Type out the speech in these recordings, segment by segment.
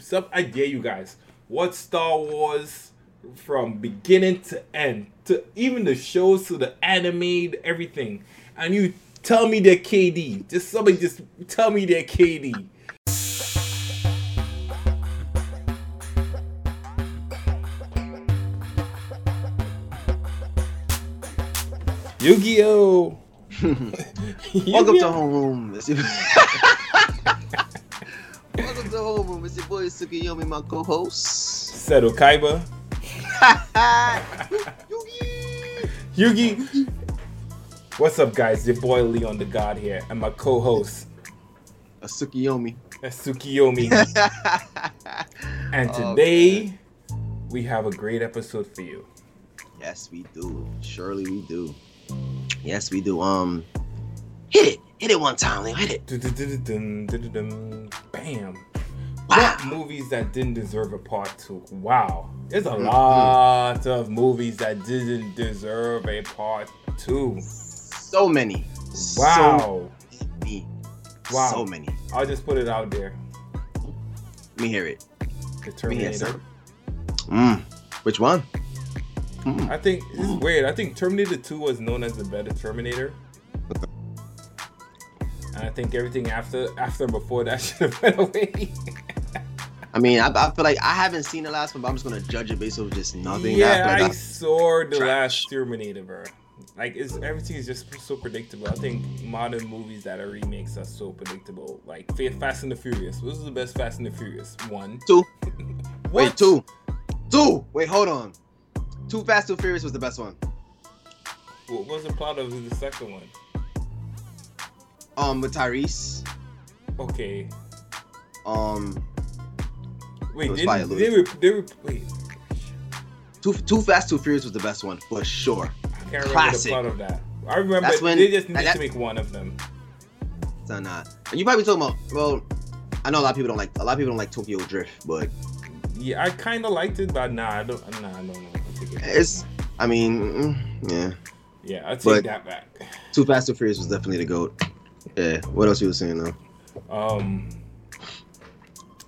Some I dare you guys. What Star Wars from beginning to end, to even the shows, to the anime, everything, and you tell me their KD. Just somebody just tell me their KD. Yu-Gi-Oh! Welcome to home. It's your- Welcome to home room. It's your boy Tsukiyomi, my co-host. Seto Kaiba. Yugi. Yugi. What's up, guys? Your boy Leon the God here, and my co-host A Tsukiyomi. that's Tsukiyomi. And Oh, today we have a great episode for you. yes, we do. Surely we do. Yes, we do. Um, hit it. Hit it one time, Leo. Hit it. Bam. Wow. What movies that didn't deserve a part two? Wow. There's a lot of movies that didn't deserve a part two. So many. Wow. So many. Wow. So many. I'll just put it out there. Let me hear it. The Let me hear Terminator. Mm. Which one? Mm. I think this is weird. I think Terminator 2 was known as the better Terminator. And I think everything after after and before that should have went away. I mean, I, I feel like I haven't seen the last one, but I'm just gonna judge it based on just nothing. yeah, I feel I saw the Trash. last Terminator, bro. Like it's everything is just so predictable. I think modern movies that are remakes are so predictable. Like Fast and the Furious. What was the best Fast and the Furious? One. Two. Wait, two. Two. Wait, hold on. Too Fast, Too Furious was the best one. What was the plot of the second one? Um, with Tyrese. Okay. Um, Wait, didn't, they, were, they were wait. Too Too Fast, Too Furious was the best one for sure. I can't remember Classic. the plot of that. I remember That's when- they just needed that- to make one of them. So not. And you probably talking about. Well, I know a lot of people don't like. A lot of people don't like Tokyo Drift, but Yeah, I kind of liked it, but nah, I don't. Nah, I don't know. I take it back. it's. I mean, mm, yeah. yeah, I take but- that back. Too Fast, Too Furious was definitely the goat. Yeah. What else you were saying though? Um,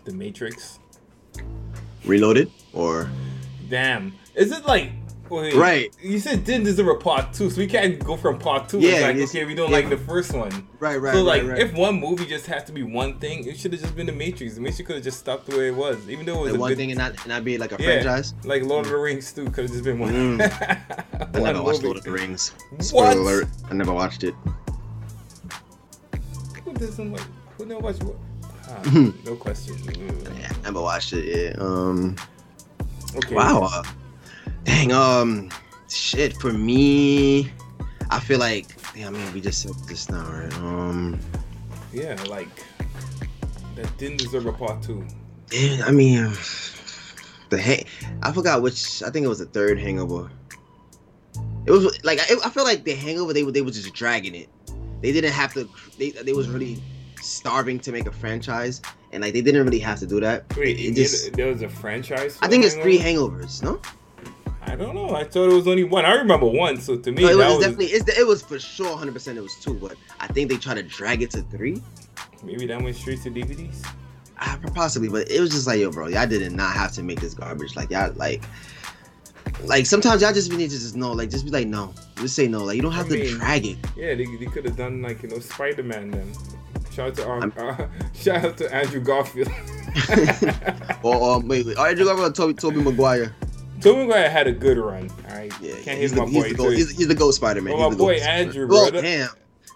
The Matrix. Reloaded or Damn, is it like? Wait, Right. You said didn't deserve a part two, so we can't go from part two. Yeah, like okay, we don't yeah. like the first one. right, right, so like, right, right. if one movie just has to be one thing, it should have just been the Matrix. The Matrix could have just stopped the way it was, even though it was a one good thing and not and not be like a Yeah. franchise. Like Lord of the Rings too could have just been one. Mm. I never watched movie. Lord of the Rings. What? Alert. I never watched it. Who doesn't like? Who never watch what? Ah, no question. Yeah, I never watched it. Yeah. Um. Okay. Wow. Uh, dang. Um. Shit. For me, I feel like. Yeah. I mean, we just said this now, right? Um. Yeah, like that didn't deserve a part two. Yeah. I mean, the hang. I forgot which. I think it was the third Hangover. It was like I, I feel like the Hangover. They were they were just dragging it. They didn't have to. They they was really starving to make a franchise, and like they didn't really have to do that. Wait, it it just. there was a franchise. I think it's three hangovers, no? I don't know. I thought it was only one. I remember one. So to me, No, it that was, was, definitely it's, it was for sure 100 percent it was two, but I think they tried to drag it to three. maybe that went straight to DVDs. Uh, possibly, but it was just like, yo, bro, y'all did not have to make this garbage. Like y'all like like sometimes y'all just need to just know, like just be like, no. Just say no. Like you don't have I to drag it. Yeah, they, they could have done like you know Spider Man then. Shout out to um, uh, shout out to Andrew Garfield. Or um wait, wait. All right, you got Tobey Tobey Maguire. Tobey Maguire had a good run. All right, Yeah, can't hit he's, my he's boy. the. He's, he's the goat Spider Man. Well, my boy Andrew, bro. damn.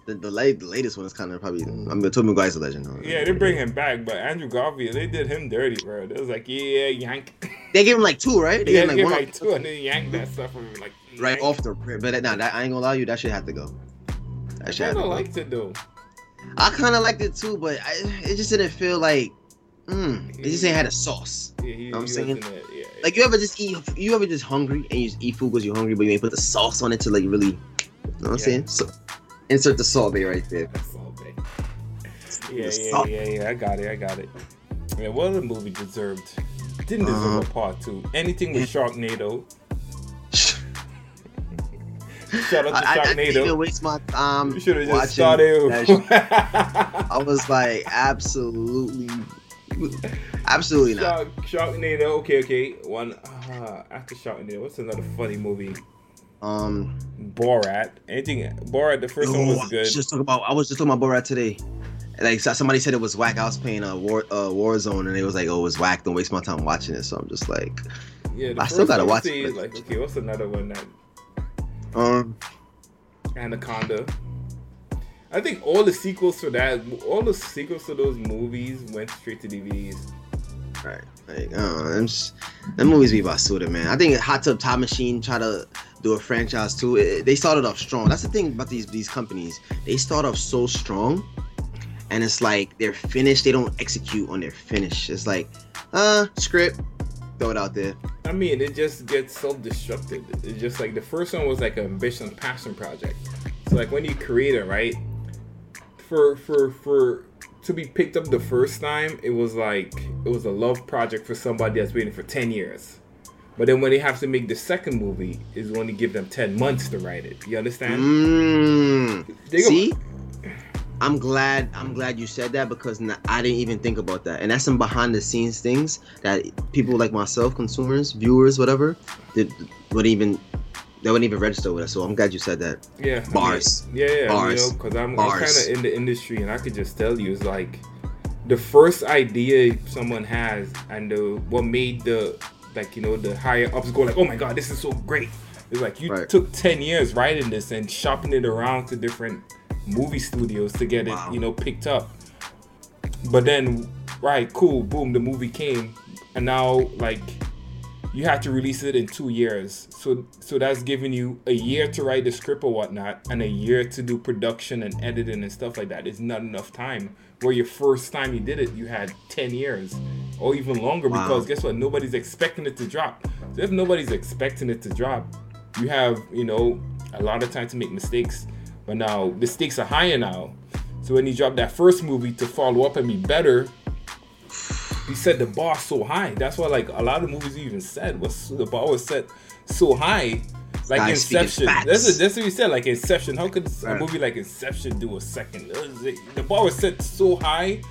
The, the late the latest one is kind of probably. I mean, Tobey Maguire's a legend. Though. Yeah, they bring him back, but Andrew Garfield, they did him dirty, bro. They was like, yeah, yank. They gave him like two, right? They yeah, gave him gave like like two, and then yank that stuff from him, like right off the rip. But nah, that I ain't gonna lie, you that shit had to go. That I shit kind had to of go. liked it though. I kind of liked it too, but I, it just didn't feel like. Mm, it just ain't had a sauce. Yeah, he, I'm saying? yeah. Like you ever just eat, you ever just hungry and you just eat food because you're hungry, but you ain't put the sauce on it to like really, you know what I'm saying? So insert the Salt Bae right there. Day. Yeah, yeah, yeah, yeah. I got it. I got it. Yeah, what other movie deserved? Didn't deserve Uh, a part two. Anything with Sharknado. Shout out to I, I, I didn't even waste my time You should have just watching started. I was like, absolutely. Absolutely not. Sharknado. Okay, okay. One uh, after Sharknado, what's another funny movie? Um, Borat. Anything? Borat. The first one oh, was I was good. just talking about. I was just talking about Borat today. Like somebody said it was whack. I was playing a war uh, Warzone, and it was like, "Oh, it was whack. Don't waste my time watching it." So I'm just like, yeah, I still gotta watch it, Like, okay, what's another one that um, Anaconda? I think all the sequels to that, all the sequels to those movies went straight to DVDs. right. Like, uh, them, them movies be about basura, man. I think Hot Tub Time Machine try to do a franchise too. It- they started off strong. That's the thing about these these companies. They start off so strong, and it's like they're finished. They don't execute on their finish. It's like, uh, script, throw it out there. I mean, it just gets self-destructed. It's just like the first one was like an ambition, passion project. So like when you create it, right? For for for to be picked up the first time, it was like it was a love project for somebody that's waiting for ten years. But then when they have to make the second movie, is going to give them ten months to write it. You understand? Mm. See, I'm glad. I'm glad you said that because I didn't even think about that, and that's some behind the scenes things that people like myself, consumers, viewers, whatever, did, wouldn't even they wouldn't even register with us. So I'm glad you said that. Yeah, I mean, Bars. yeah, yeah, Bars. You know, because I'm, I'm kind of in the industry, and I could just tell you, it's like the first idea someone has, and the what made the like you know the higher ups go like, oh my god, this is so great. It's like you Right. took ten years writing this and shopping it around to different movie studios to get Wow. it, you know, picked up. But then, right, cool, boom, the movie came, and now like you have to release it in two years. So so that's giving you a year to write the script or whatnot, and a year to do production and editing and stuff like that. It's not enough time. Where your first time you did it, you had ten years or even longer Wow. because guess what? Nobody's expecting it to drop. So if nobody's expecting it to drop, you have you know a lot of time to make mistakes. But now the stakes are higher now. So when he dropped that first movie to follow up and be better, he set the bar so high. That's why like a lot of movies even said was the bar was set so high. Like Guys Inception. That's, that's what you said. Like Inception. How could a movie like Inception do a second? The bar was set so high.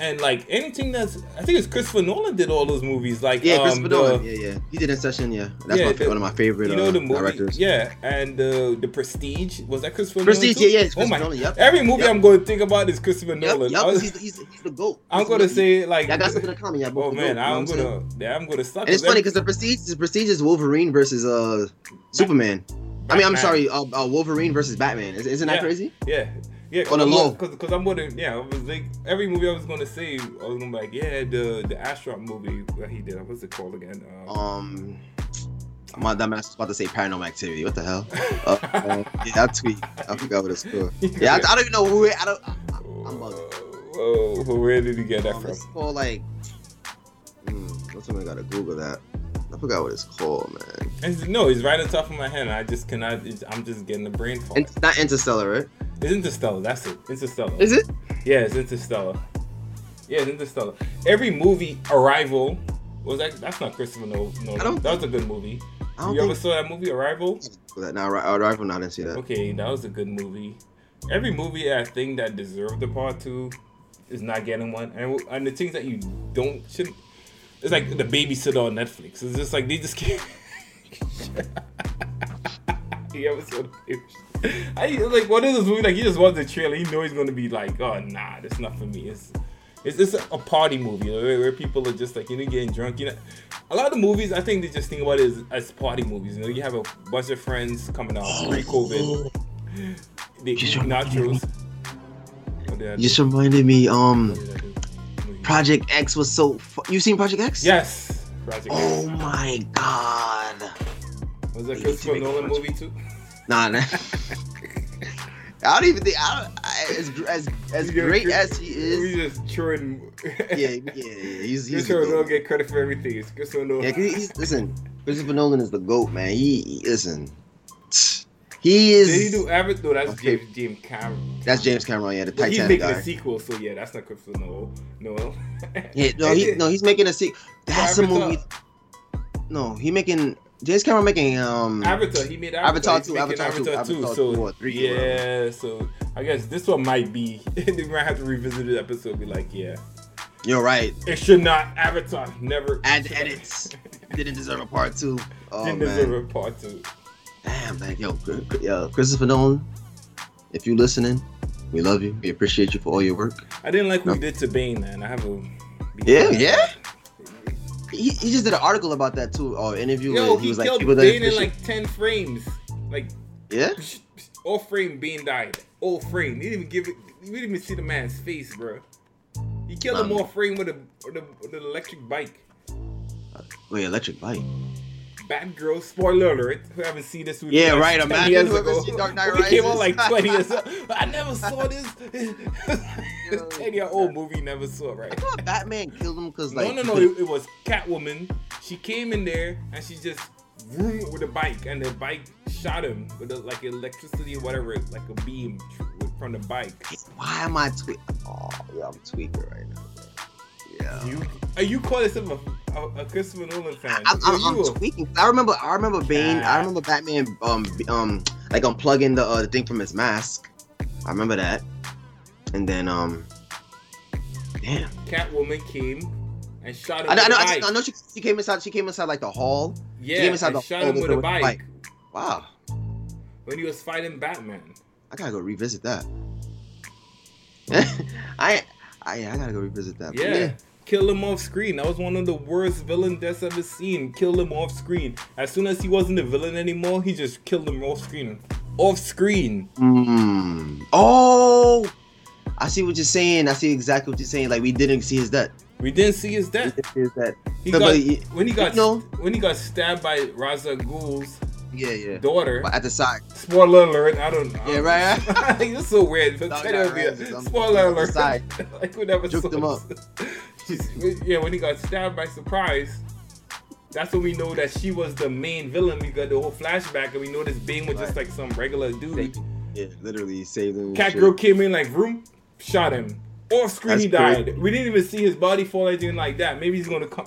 And like anything that's, I think it's Christopher Nolan did all those movies. Like Yeah, um, Christopher the- Nolan. Yeah, yeah. He did Inception. Yeah, that's Yeah, my, the- one of my favorite you know uh, the movie, directors. yeah, and uh, the Prestige was that Christopher Prestige. Nolan? Yeah, yeah. It's oh Christopher my! Nolan. Yep. Every movie Yep. I'm going to think about is Christopher Yep, Nolan. yep, was- he's, the- he's, he's the goat. I'm gonna say like, Yeah, I got something in common. Yeah, both oh man, goat, you know I'm I'm gonna, yeah, I'm gonna suck. And it's funny because the Prestige, the Prestige is Wolverine versus uh Superman. I mean, I'm sorry, uh, uh, Wolverine versus Batman. Is, isn't that Yeah. crazy? Yeah. Yeah, On the low. because I'm gonna yeah, I was like every movie I was gonna say, I was gonna be like yeah, the the astronaut movie that he did. What's it called again? Uh, Um, my dumb ass about to say Paranormal Activity. What the hell? Uh, uh, yeah, I tweet. I forgot what it's called. Yeah, I, I don't even know who. I don't. I, I'm bugging. Whoa, where did he get that Um, from? it's called like. Hmm, what's somebody gotta Google that? I forgot what it's called, man. It's- no, it's right on top of my head. I just cannot. It's, I'm just getting the brain fog. It's not Interstellar, right? It's Interstellar. That's it. Interstellar. Is it? Yeah, it's Interstellar. Yeah, it's Interstellar. Every movie, Arrival, was that? That's not Christopher Nolan. Don't that was a good movie. I You ever saw that movie, Arrival? Arri- Arrival. No, I didn't see that. Okay, that was a good movie. Every movie I think that deserved a part two is not getting one, and and the things that you don't should. It's like the babysitter on Netflix. It's just like they just can't. you ever saw the babysitter? I like one of those movies like he just watch the trailer, He knows he's gonna be like, oh nah, that's not for me. It's it's it's a party movie you know, where, where people are just like you know getting drunk. You know, a lot of the movies I think they just think about it as, as party movies. You know, you have a bunch of friends coming out pre-COVID. They Just nachos. What You just reminded me. Um, What did I do? Movie. Project X was so. Fu- you seen Project X? Yes. Project. Oh X. my god. Was that Christopher a Nolan movie too? Nah, nah. I don't even think. I don't, I, as as as great as he is. He's just throwing. Yeah, yeah, yeah. He's he's Christopher Nolan get credit for everything. It's Christopher Nolan. Yeah, he's, listen. Christopher Nolan is the goat, man. He, he listen. He is. Did he do Avatar? No, that's Okay. James James Cameron. That's James Cameron. Yeah, the But he's making guy. a sequel, so yeah, that's not Christopher Nolan. Noel. Yeah, no, he no, he's making a sequel. That's a movie. No, he making James Cameron making um. Avatar. He made Avatar. Avatar two, making Avatar two, Avatar so two or three yeah, so I guess this one might be. they might have to revisit the episode. Be like, yeah, You're right. It should not. Avatar never. And edits didn't deserve a part two. Oh didn't man, deserve a part two. damn man, yo, yo, Christopher Nolan, if you listening, we love you. We appreciate you for all your work. I didn't like what No. he did to Bane, man. I have a. Yeah, yeah. He, he just did an article about that too, or interview. Yo, where he, he was like, killed Bane in like ten frames. Like yeah, all frame Bane died. All frame. He didn't even give it. You didn't even see the man's face, bro. He killed him Um, off frame with a with, a, with an electric bike. wait, electric bike. Bad girl, spoiler alert. Who haven't seen this movie? Yeah, like right, 10 imagine years whoever ago. seen Dark Knight We came out like 20 years ago. I never saw this. this 10 year old movie, never saw it, I right? thought Batman killed him because like no, no, no. It, it was Catwoman. She came in there and she just vroom with a bike, and the bike shot him with a, like electricity or whatever, like a beam from the bike. Why am I tweak? Oh, yeah, I'm tweaking right now. Bro. Yeah. You are you calling yourself a, a, a Christopher Nolan fan? I'm, I'm, I'm tweaking. I remember, I remember Bane. I remember Batman, um, um, like unplugging the uh, the thing from his mask. I remember that. And then, um, damn. Catwoman came and shot him I know, I know, a I, bike. just, I know she, she came inside. She came inside like the hall. yeah, came inside and the shot hall him with with a bike bike. Wow, when he was fighting Batman. I gotta go revisit that. I, I, I gotta go revisit that. But Yeah. Kill him off screen. That was one of the worst villain deaths I've ever seen. Kill him off screen. As soon as he wasn't a villain anymore, he just killed him off screen. Off screen. Mm. Oh, I see what you're saying. I see exactly what you're saying. Like we didn't see his death. We didn't see his We death. didn't see his death. He No, got he- when he got no. when he got stabbed by Ra's al Ghul's Yeah, yeah. daughter. But at the side. Spoiler alert! I don't. know. Yeah, right. it's so weird. But Dark tell you, Rises, I'm- spoiler alert. side. like we never Juked saw him up. Yeah, when he got stabbed by surprise, that's when we know that she was the main villain. We got the whole flashback, and we know this Bane was just like some regular dude. Yeah, literally saved him. Cat girl came in like room, shot him. Off screen, That's he died. crazy. We didn't even see his body fall anything like that. Maybe he's gonna come.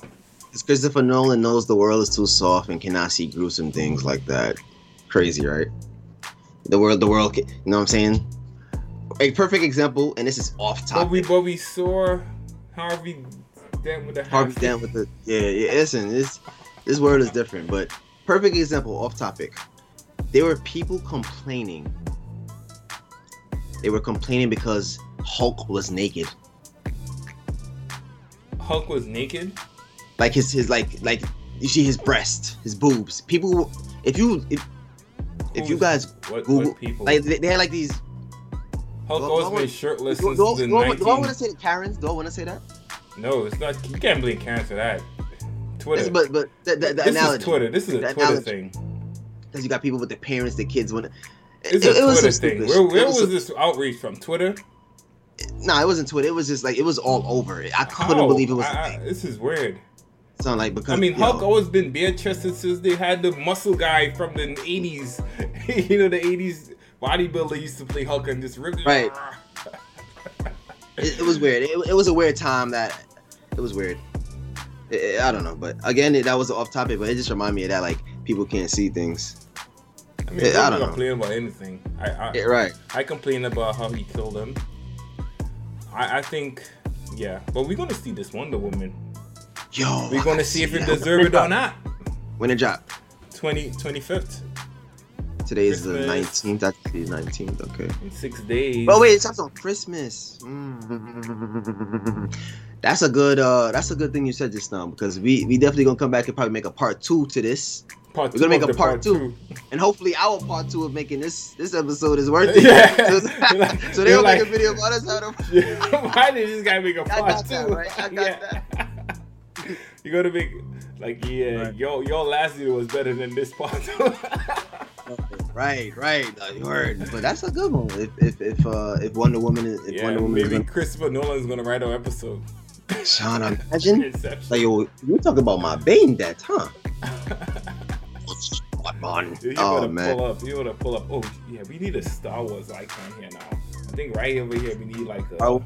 It's Christopher Nolan knows the world is too soft and cannot see gruesome things like that. Crazy, right? The world, the world. You know what I'm saying? A perfect example, and this is off But we, topic. but we saw Harvey Dent with the Harvey Dent with the yeah, yeah. Listen, this this world is different, but perfect example, off topic. There were people complaining. They were complaining because Hulk was naked. Hulk was naked. like his his like like you see his breast, his boobs. People, if you if, if you guys What, Google what people? like they, they had like these. Hulk do I- always do I been wanna- shirtless Do, since do, the do, 19... do I want to say the Karens? Do I want to say that? No, it's not. You can't blame Karen for that. Twitter. This, but but the, the, the this analogy is Twitter. This is a The Twitter analogy. thing. because you got people with their parents, their kids. When it, It's it, a it was Twitter thing. Where, where It was, some- this outreach from? Twitter? Nah, it wasn't Twitter. It was just like it was all over. I couldn't How? believe it was. I, I, this is weird. Sound like because I mean, Hulk always been bare chested since they had the muscle guy from the '80s. you know, the '80s bodybuilder used to play Hulk and just rip. Right. it, it was weird. It, it was a weird time that it was weird. I- I, don't know, but again, it, that was off topic. But it just reminded me of that. Like people can't see things. I mean, I don't don't know. complain about anything. I I, Yeah, right. I complain about how he killed him. I, I think, yeah, but we're gonna see this Wonder Woman. Yo, We're gonna see if it that. deserves it or not. When it dropped. 20, 25th Today is the nineteenth. Actually, nineteenth. Okay. in six days. Oh wait, it's also on Christmas. Mm. That's a good. uh That's a good thing you said just now because we we definitely gonna come back and probably make a part two to this, part we're gonna make a the part two. and hopefully our part two of making this this episode is worth it. Yeah. So, like- so they'll you're make a video about us how to. Why did this guy make a part got two? that, right? I got yeah. You gotta make like yeah, Right. yo, your last year was better than this part. Right, right, you heard. But that's a good one. If if if uh if Wonder Woman is if yeah, Wonder Woman is maybe gonna, Christopher Nolan's gonna write our episode. Sean, imagine Inception. like yo, you talk about my Bane death, huh? Come on. You Oh wanna man. pull up. You wanna pull up. Oh yeah, we need a Star Wars icon here now. I think right over here we need like a Oh,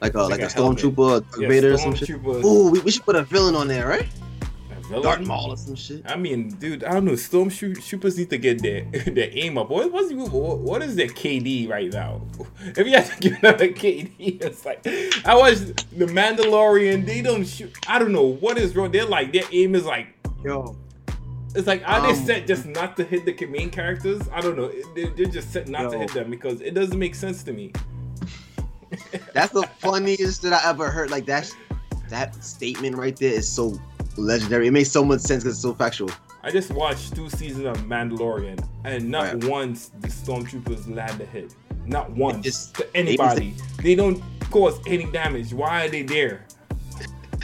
like a like, Like a a stormtrooper, yeah, Vader or some shit. Ooh, we, we should put a villain on there, right? villain. Darth Maul or some shit. I mean, dude, I don't know. Stormtroopers need to get their their aim up. What what's, what, what is their KD right now? If you have to give them a KD, it's like I watched the Mandalorian. They don't shoot. I don't know what is wrong. They're like their aim is like Yo, it's like are Um, they set just not to hit the main characters? I don't know. They're, they're just set not to hit them because it doesn't make sense to me. That's the funniest that I ever heard. Like that, that statement right there is so legendary. It makes so much sense because it's so factual. I just watched two seasons of Mandalorian, and not Right. once the stormtroopers land a hit. Not once just- to anybody. They don't cause any damage. Why are they there?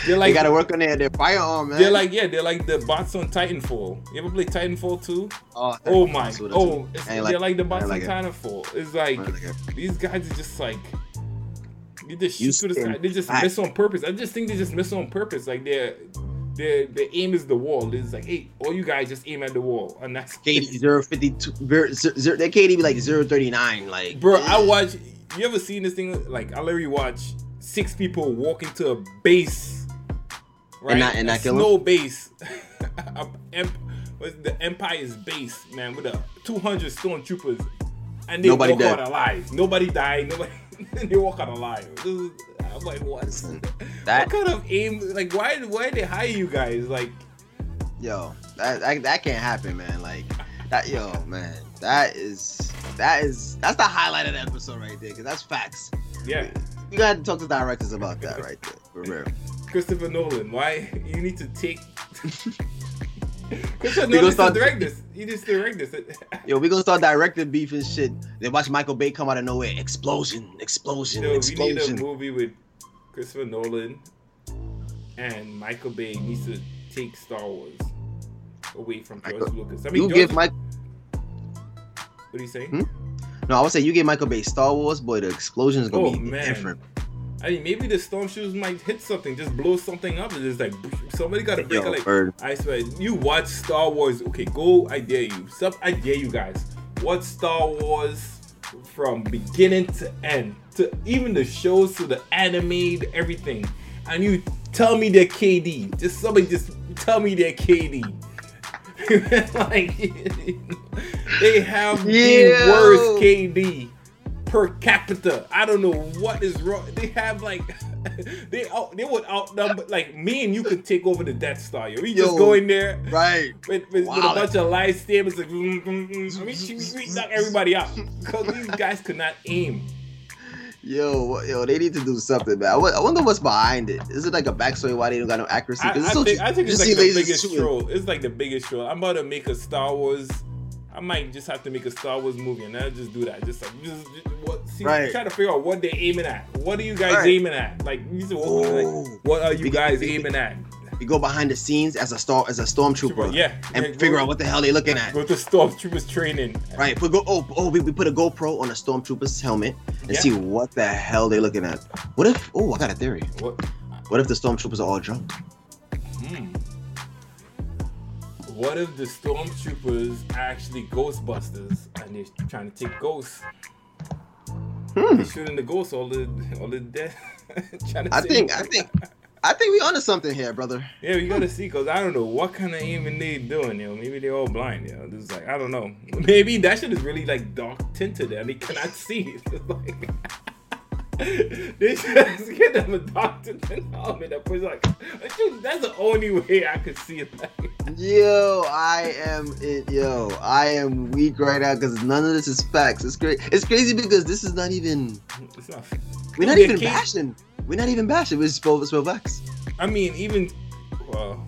They're like they gotta work on their, their firearm, man. they're like yeah, they're like the bots on Titanfall. You ever play Titanfall 2? oh, Oh my, that's oh, it's, they're like- like the bots on like it. Titanfall. It's like like it. these guys are just like you just shoot to the side. They just back. miss on purpose. I just think they just miss on purpose. Like their their their aim is the wall. It's like hey, all you guys just aim at the wall, and that's KD zero fifty two. Zero, zero, their KD be like zero thirty nine. Like, Bro, I watch. You ever seen this thing? Like I literally watch six people walk into a base, right? not- and a not kill um, 'em? snow base. a, what's the Empire's base, man, with a two hundred stormtroopers, and they Nobody walk dead. out alive. Nobody died. Nobody. they walk out alive. This is- I'm like, what? Listen, what kind of aim? Like, why? Why they hire you guys? Like, yo, that, that that can't happen, man. Like that, yo, man. That is that is that's the highlight of the episode right there, because that's facts. yeah, You gotta talk to directors about that right there, for real. Christopher Nolan. Why you need to take? Christopher We gonna start- to direct this. You just direct this. Yo, we gonna start directing beef and shit. Then watch Michael Bay come out of nowhere. Explosion, explosion, No, we need a movie with Christopher Nolan and Michael Bay needs to take Star Wars away from George Michael- Lucas. I mean, You George, give Mike what do you say? Hmm? no, I would say you give Michael Bay Star Wars, boy, the explosion is gonna Oh, be man. different. I mean, maybe the stormtroopers might hit something, just blow something up. It's just like somebody got to break Yo, it. Like Bird. I swear, you watch Star Wars. Okay, go. I dare you. Sub. I dare you guys. Watch Star Wars from beginning to end, to even the shows, to the anime, to everything, and you tell me their KD. Just somebody just tell me their KD. like they have the worst KD per capita. I don't know what is wrong. They have like they out they would outnumber like me and you could take over the Death Star. Yo. We just Yo. go in there Right. with, with, with a bunch of lightsabers like mm, mm, mm. we, we, we knock everybody out because these guys could not aim. Yo, yo, they need to do something, man. I wonder what's behind it. Is it like a backstory why they don't got no accuracy? I, I so think, I think it's like the biggest troll. It's like the biggest troll. I'm about to make a Star Wars. I might just have to make a Star Wars movie and I'll just do that. Just like just, just- what see Right. try to figure out what they're aiming at. What are you guys Right. aiming at? Like, what, like, what are you We- guys we- aiming at? We go behind the scenes as a star as a stormtrooper. Yeah. And Yeah, figure go- out what the hell they're looking at. Go to Stormtroopers training. Right. Put go oh oh we, we put a GoPro on a stormtrooper's helmet and Yeah. see what the hell they're looking at. What if oh I got a theory. What? What if the stormtroopers are all drunk? What if the stormtroopers actually Ghostbusters and they're trying to take ghosts? Hmm. They're shooting the ghosts all the all the dead. I think them. I think I think we onto something here, brother. Yeah, we gotta see, cause I don't know what kind of aiming they doing, yo. Maybe they're all blind, yo. This is like I don't know. Maybe that shit is really like dark tinted and they cannot see. It's like they just get them a tinted helmet that puts like dude, that's the only way I could see it. Yo, I am it. Yo, I am weak right now because none of this is facts. It's great. It's crazy because this is not even. it's not. We're not even bashing. We're not even bashing. We're spell spell facts. I mean, even well,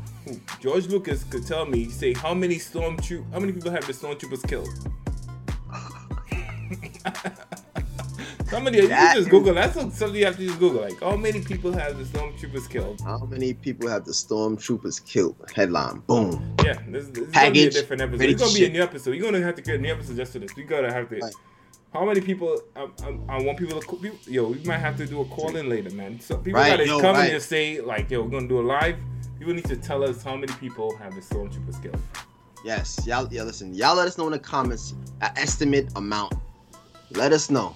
George Lucas could tell me, say how many stormtroop, how many people have the stormtroopers killed? Somebody, you That- can just Google. That's something you have to just Google. Like, how many people have the stormtroopers killed? How many people have the stormtroopers killed? Headline. Boom. Yeah, this, this is gonna be a different episode. It's gonna to be a new episode. You're gonna have to get a new episode just for this. We gotta have to. Right. How many people? Um, um, I want people to. people- Yo, we might have to do a call in later, man. So people Right, gotta yo, come right. and just say like, yo, we're gonna do a live. People need to tell us how many people have the stormtroopers killed. Yes, y'all. Yeah, listen. Y'all let us know in the comments an estimate amount. Let us know,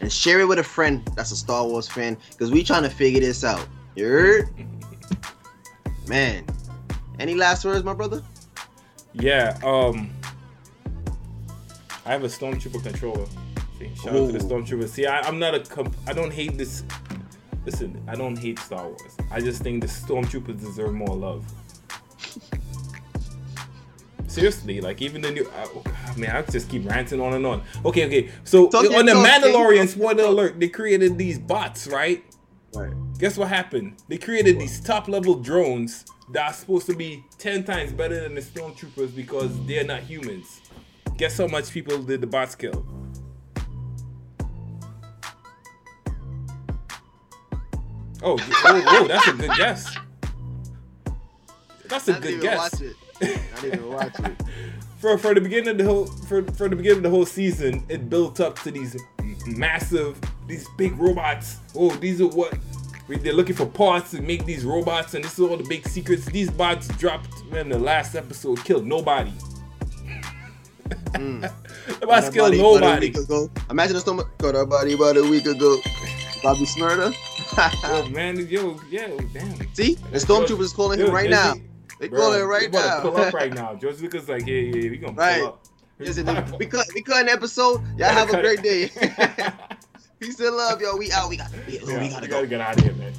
and share it with a friend that's a Star Wars fan because we trying to figure this out. You heard? Man. Any last words, my brother? Yeah. Um. I have a stormtrooper controller. See, shout out to the Ooh. stormtrooper. See, I, I'm not a. Comp- I don't hate this. Listen, I don't hate Star Wars. I just think the stormtroopers deserve more love. Seriously, like even the new. I, oh, man, I just keep ranting on and on. Okay, okay. So Talk your on the talk, King. Mandalorian, spoiler alert, they created these bots, right? Right. Guess what happened? They created these top level drones that are supposed to be 10 times better than the stormtroopers because they're not humans. Guess how much people did the bots kill? Oh, oh, oh, that's a good guess. That's a I didn't good even guess. Watch it. I didn't even watch it. For, for the beginning of the whole for, for the beginning of the whole season, it built up to these massive, these big robots. Oh, these are what they're looking for parts to make these robots, and this is all the big secrets. These bots dropped in the last episode, killed nobody. Mm. Bots killed Nobody nobody. Imagine if someone got a body about a week ago. Bobby Shmurda. Oh man, yo, yo, damn. See, the stormtroopers is calling him right now. They Bro, calling we right now. to pull up right now. George Lucas like, yeah, yeah, we gonna Right. pull up. Listen, we cut we cut an episode. Y'all have a great day. Peace and love, yo. We out. We got we, Yeah, we gotta we go. gotta get out of here, man.